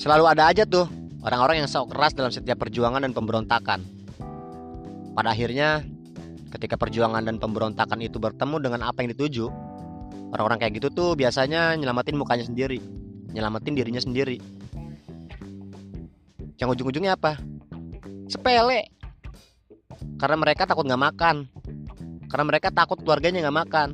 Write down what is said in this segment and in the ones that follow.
Selalu ada aja tuh orang-orang yang sok keras dalam setiap perjuangan dan pemberontakan. Pada akhirnya, ketika perjuangan dan pemberontakan itu bertemu dengan apa yang dituju, orang-orang kayak gitu tuh biasanya nyelamatin mukanya sendiri, nyelamatin dirinya sendiri. Yang ujung-ujungnya apa? Sepele. Karena mereka takut nggak makan. Karena mereka takut keluarganya nggak makan.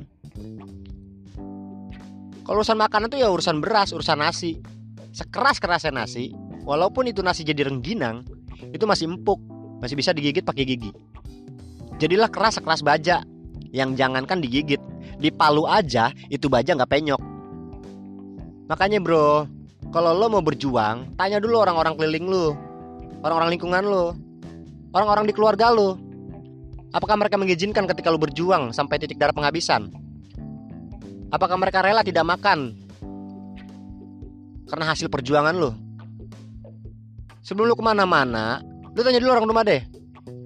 Kalau urusan makanan tuh ya urusan beras, urusan nasi. Sekeras kerasnya nasi, walaupun itu nasi jadi rengginang, itu masih empuk, masih bisa digigit pakai gigi. Jadilah keras sekeras baja, yang jangankan digigit, dipalu aja itu baja nggak penyok. Makanya bro, kalau lo mau berjuang, tanya dulu orang-orang keliling lu, orang-orang lingkungan lu, orang-orang di keluarga lu. Apakah mereka mengizinkan ketika lu berjuang sampai titik darah penghabisan? Apakah mereka rela tidak makan karena hasil perjuangan lu? Sebelum lu ke mana-mana, lu tanya dulu orang rumah deh.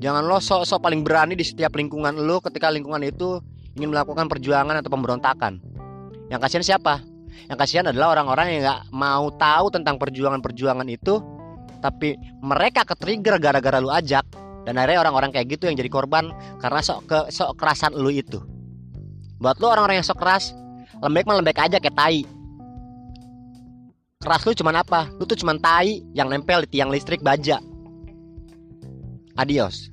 Jangan lo sok-sok paling berani di setiap lingkungan lu ketika lingkungan itu ingin melakukan perjuangan atau pemberontakan. Yang kasihan siapa? Yang kasihan adalah orang-orang yang nggak mau tahu tentang perjuangan-perjuangan itu, tapi mereka ke-trigger gara-gara lu ajak dan akhirnya orang-orang kayak gitu yang jadi korban karena sok ke sok kerasan lu itu. Buat lu orang-orang yang sok keras, lembek mah lembek aja kayak tai. Keras lu cuman apa? Lu tuh cuman tai yang nempel di tiang listrik baja. Adios.